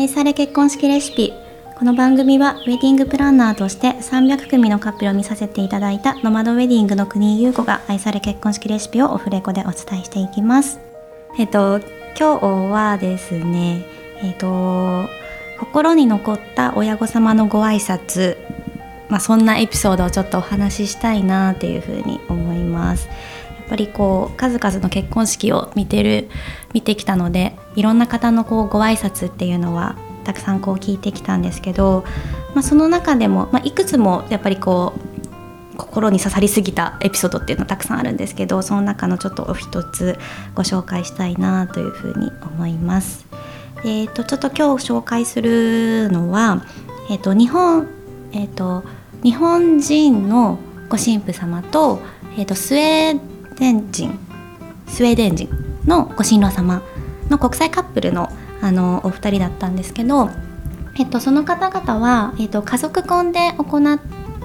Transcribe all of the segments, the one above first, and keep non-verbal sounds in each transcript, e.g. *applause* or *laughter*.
愛され結婚式レシピ。この番組はウェディングプランナーとして300組のカップルを見させていただいたノマドウェディングの国優子が愛され結婚式レシピをオフレコでお伝えしていきます。えっと今日はですねえっと心に残った親御様のご挨拶。まあ、そんなエピソードをちょっとお話ししたいなっていうふうに思います。ぱりこう数々の結婚式を見てる見てきたのでいろんな方のこうご挨拶っていうのはたくさんこう聞いてきたんですけど、まあ、その中でも、まあ、いくつもやっぱりこう心に刺さりすぎたエピソードっていうのはたくさんあるんですけどその中のちょっとお一つご紹介したいなというふうに思います。えーと、ちょっと今日紹介するのは、えーと、日本、えーと、日本人のご神父様と,、えー、とスウェーデン人スウェーデン人のご新郎様の国際カップルのあのお二人だったんですけど、えっと、その方々は、えっと、家族婚で行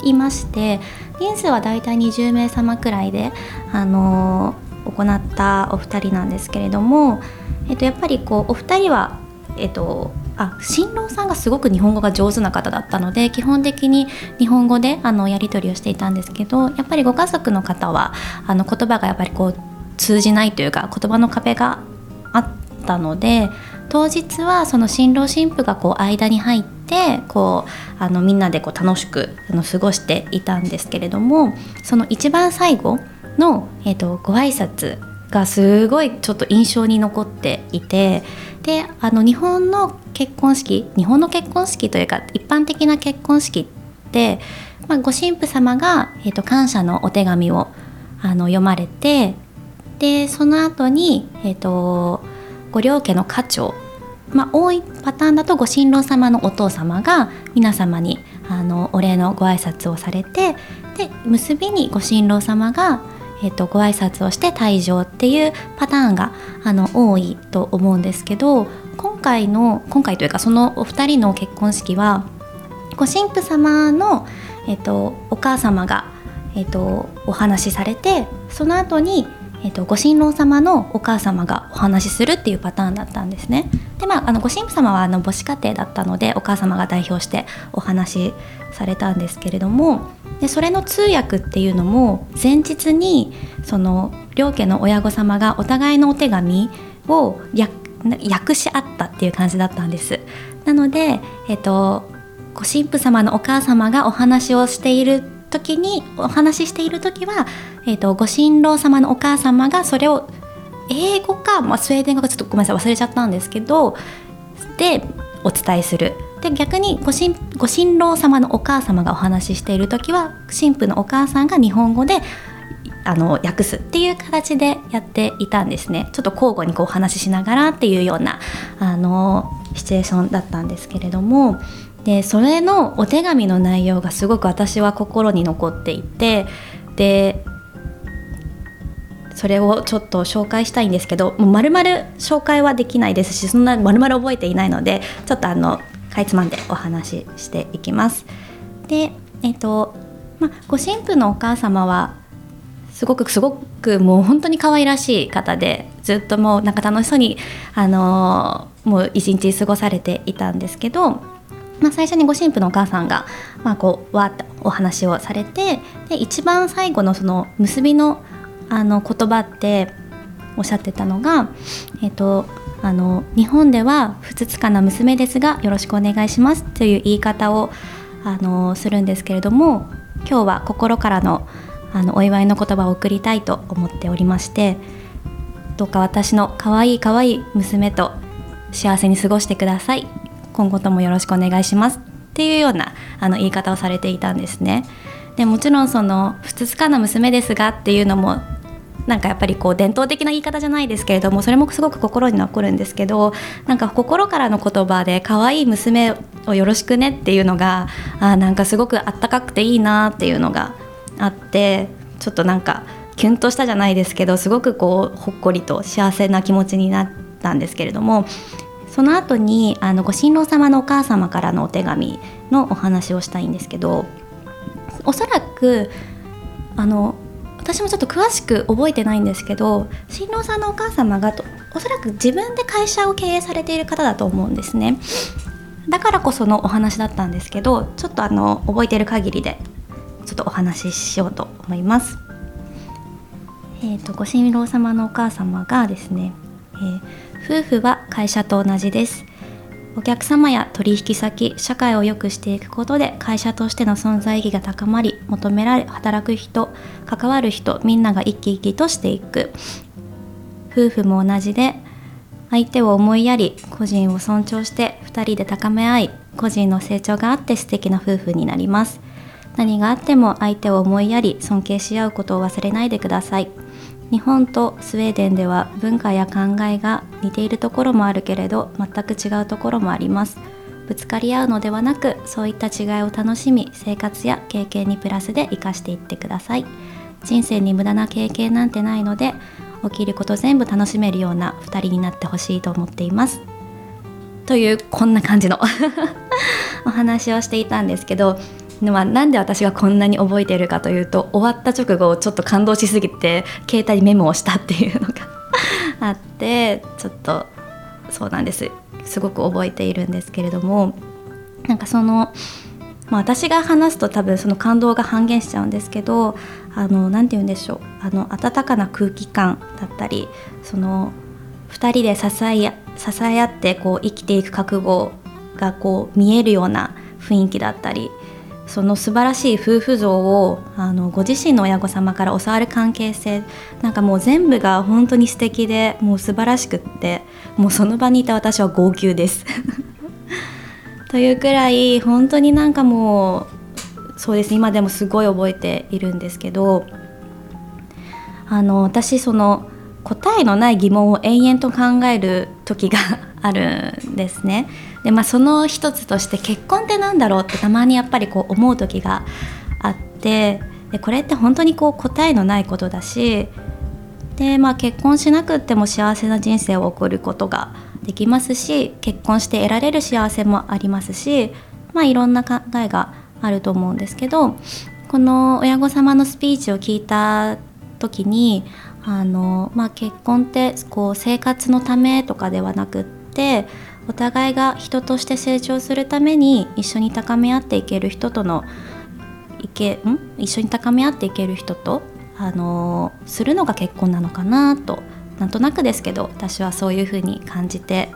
いまして人数はだいたい20名様くらいで、あの行ったお二人なんですけれども、えっと、やっぱりこうお二人は、えっと、あ新郎さんがすごく日本語が上手な方だったので基本的に日本語であのやり取りをしていたんですけどやっぱりご家族の方はあの言葉がやっぱりこう通じないというか言葉の壁があったので当日はその新郎新婦がこう間に入ってこうあのみんなでこう楽しくあの過ごしていたんですけれどもその一番最後の、えーと、ご挨拶がすごいちょっと印象に残っていてであの日本の結婚式日本の結婚式というか一般的な結婚式って、まあ、ご神父様が、えーと、感謝のお手紙をあの読まれてでその後に、えーとご両家の家長、まあ、多いパターンだとご新郎様のお父様が皆様にあのお礼のご挨拶をされてで結びにご新郎様が、えーと、ご挨拶をして退場っていうパターンがあの多いと思うんですけど回の今回というかそのお二人の結婚式はご神父様の、えーと、お母様が、えーとお話しされてその後にえーと、ご新郎様のお母様がお話しするっていうパターンだったんですね。でまあ、あのご神父様はあの母子家庭だったのでお母様が代表してお話しされたんですけれどもでそれの通訳っていうのも前日にその両家の親御様がお互いのお手紙を訳し合ったっていう感じだったんです。なので、えーとご神父様のお母様がお話をしている時にお話ししている時は、えーと、ご新郎様のお母様がそれを英語か、まあ、スウェーデン語かちょっとごめんなさい忘れちゃったんですけどでお伝えするで逆にご新ご新郎様のお母様がお話ししている時は新婦のお母さんが日本語であの訳すっていう形でやっていたんですね。ちょっと交互にこうお話ししながらっていうようなあのシチュエーションだったんですけれども。でそれのお手紙の内容がすごく私は心に残っていて。でそれをちょっと紹介したいんですけどもう丸々紹介はできないですしそんな丸々覚えていないのでちょっとあのかいつまんでお話ししていきます。でえっ、とまあ、ご神父のお母様はすごくすごくもう本当に可愛らしい方でずっともうなんか楽しそうにあのもう一日過ごされていたんですけどまあ、最初にご神父のお母さんが、まあ、こうわーっとお話をされてで一番最後のその結びのあの言葉っておっしゃってたのが、えーと、あの日本ではふつつかな娘ですがよろしくお願いしますという言い方をあのするんですけれども今日は心からのあのお祝いの言葉を送りたいと思っておりましてどうか私の可愛い可愛い娘と幸せに過ごしてください今後ともよろしくお願いしますっていうようなあの言い方をされていたんですね。でもちろんその「ふつつかな娘ですが」っていうのもなんかやっぱりこう伝統的な言い方じゃないですけれどもそれもすごく心に残るんですけどなんか心からの言葉で可愛い娘をよろしくねっていうのがあなんかすごくあったかくていいなっていうのがあってちょっとなんかキュンとしたじゃないですけどすごくこうほっこりと幸せな気持ちになったんですけれどもその後にあのご新郎様のお母様からのお手紙のお話をしたいんですけどおそらくあの私もちょっと詳しく覚えてないんですけど新郎さんのお母様がとおそらく自分で会社を経営されている方だと思うんですね。だからこそのお話だったんですけどちょっとあの覚えてる限りでちょっとお話ししようと思います。えーと、ご新郎様のお母様がですね、えー、夫婦は会社と同じです。お客様や取引先社会を良くしていくことで会社としての存在意義が高まり求められ働く人関わる人みんなが生き生きとしていく。夫婦も同じで相手を思いやり個人を尊重して2人で高め合い個人の成長があって素敵な夫婦になります。何があっても相手を思いやり尊敬し合うことを忘れないでください。日本とスウェーデンでは文化や考えが似ているところもあるけれど全く違うところもあります。ぶつかり合うのではなくそういった違いを楽しみ生活や経験にプラスで生かしていってください。人生に無駄な経験なんてないので起きること全部楽しめるような2人になってほしいと思っています。というこんな感じの *laughs* お話をしていたんですけどまあ、なんで私がこんなに覚えているかというと終わった直後ちょっと感動しすぎて携帯にメモをしたっていうのが *laughs* あってちょっとそうなんです。すごく覚えているんですけれどもなんかその、まあ、私が話すと多分その感動が半減しちゃうんですけど何て言うんでしょう。あの温かな空気感だったりその2人で支え支え合ってこう生きていく覚悟がこう見えるような雰囲気だったりその素晴らしい夫婦像をあのご自身の親御様から教わる関係性なんかもう全部が本当に素敵でもう素晴らしくってもうその場にいた私は号泣です *laughs* というくらい本当になんかもうそうです今でもすごい覚えているんですけどあの私その答えのない疑問を延々と考える時があるんですね。でまあその一つとして結婚って何だろうってたまにやっぱりこう思う時があってでこれって本当にこう答えのないことだしで、まあ、結婚しなくっても幸せな人生を送ることができますし結婚して得られる幸せもありますし、まあ、いろんな考えがあると思うんですけどこの親御様のスピーチを聞いた時にあの、まあ、結婚ってこう生活のためとかではなくってお互いが人として成長するために一緒に高め合っていける人とのいけん？一緒に高め合っていける人と、あのー、するのが結婚なのかなとなんとなくですけど私はそういうふうに感じて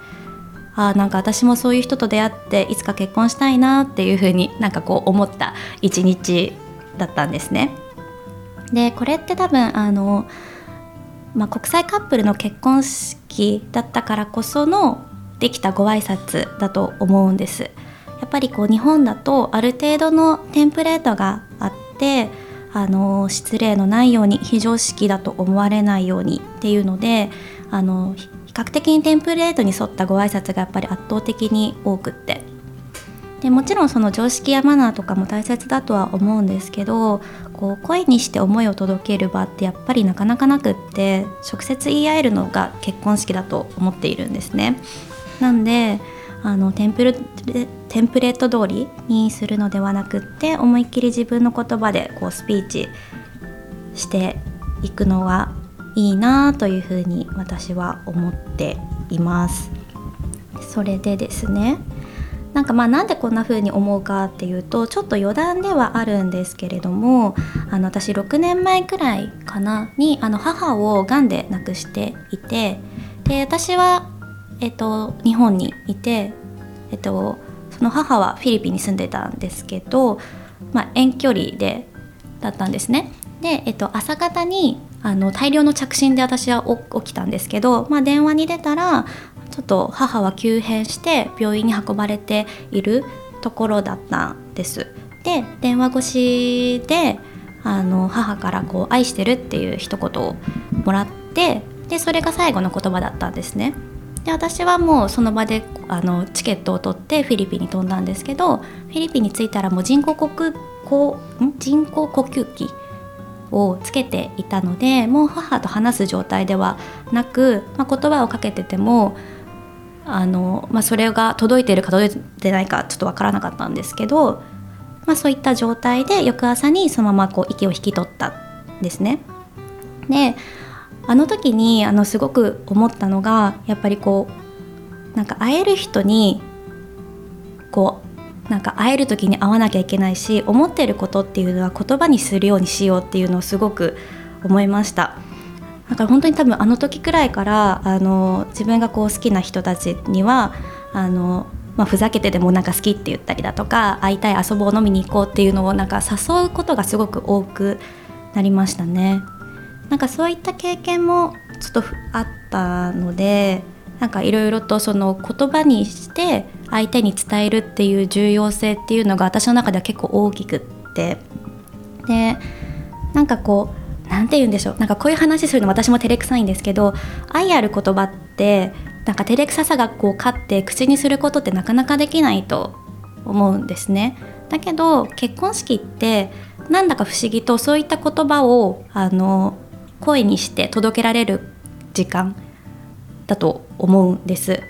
あなんか私もそういう人と出会っていつか結婚したいなっていうふうになんかこう思った一日だったんですね。でこれって多分あの、まあ、国際カップルの結婚式だったからこそのできたご挨拶だと思うんですやっぱりこう日本だとある程度のテンプレートがあってあの失礼のないように非常識だと思われないようにっていうのであの比較的にテンプレートに沿ったご挨拶がやっぱり圧倒的に多くってでもちろんその常識やマナーとかも大切だとは思うんですけどこう声にして思いを届ける場ってやっぱりなかなかなくって直接言い合えるのが結婚式だと思っているんですね。なんであのテンプレテンプレート通りにするのではなくって思いっきり自分の言葉でこうスピーチしていくのはいいなというふうに私は思っています。それでですねなんかまあなんでこんな風に思うかっていうとちょっと余談ではあるんですけれどもあの私6年前くらいかなにあの母をがんで亡くしていてで私はえっと、日本にいて、えっと、その母はフィリピンに住んでたんですけど、まあ、遠距離でだったんですね。で、えっと、朝方にあの大量の着信で私は起きたんですけど、まあ、電話に出たらちょっと母は急変して病院に運ばれているところだったんです。で電話越しであの母からこう「愛してる」っていう一言をもらってでそれが最後の言葉だったんですね。で私はもうその場であのチケットを取ってフィリピンに飛んだんですけどフィリピンに着いたらもう人工呼人工呼吸器をつけていたのでもう母と話す状態ではなく、まあ、言葉をかけててもあの、まあ、それが届いているか届いてないかちょっと分からなかったんですけど、まあ、そういった状態で翌朝にそのままこう息を引き取ったんですね。であの時にあのすごく思ったのがやっぱりこうなんか会える人にこうなんか会える時に会わなきゃいけないし思ってることっていうのは言葉にするようにしようっていうのをすごく思いました。だから本当に多分あの時くらいからあの自分がこう好きな人たちにはあの、まあ、ふざけてでもなんか好きって言ったりだとか会いたい遊ぼう飲みに行こうっていうのをなんか誘うことがすごく多くなりましたね。なんかそういった経験もちょっとあったのでなんかいろいろとその言葉にして相手に伝えるっていう重要性っていうのが私の中では結構大きくってでなんかこう何て言うんでしょうなんかこういう話するの私も照れくさいんですけど愛ある言葉ってなんか照れくささがこう勝って口にすることってなかなかできないと思うんですね。だけど結婚式ってなんだか不思議とそういった言葉をあの声にして届けられる時間だと思うんです。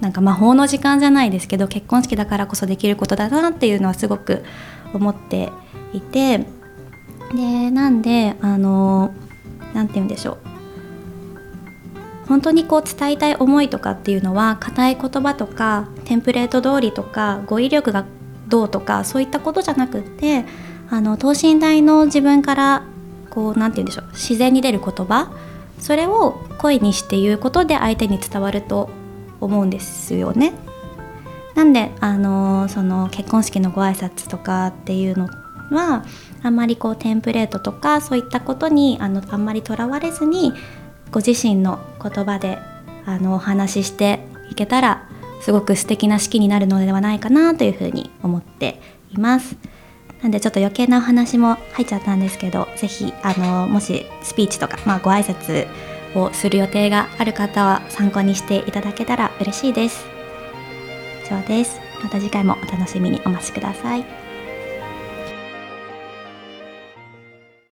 なんか魔法の時間じゃないですけど結婚式だからこそできることだなっていうのはすごく思っていて。でなんであの何て言うんでしょう。本当にこう伝えたい思いとかっていうのは硬い言葉とかテンプレート通りとか語彙力がどうとかそういったことじゃなくってあの等身大の自分からこう何て言うんでしょう自然に出る言葉それを声にして言うことで相手に伝わると思うんですよね。なんであのその結婚式のご挨拶とかっていうのはあんまりこうテンプレートとかそういったことにあのあんまりとらわれずにご自身の言葉であのお話ししていけたらすごく素敵な式になるのではないかなというふうに思っています。なんでちょっと余計なお話も入っちゃったんですけど是非あのもしスピーチとか、まあ、ご挨拶をする予定がある方は参考にしていただけたら嬉しいです。以上です。また次回もお楽しみにお待ちください。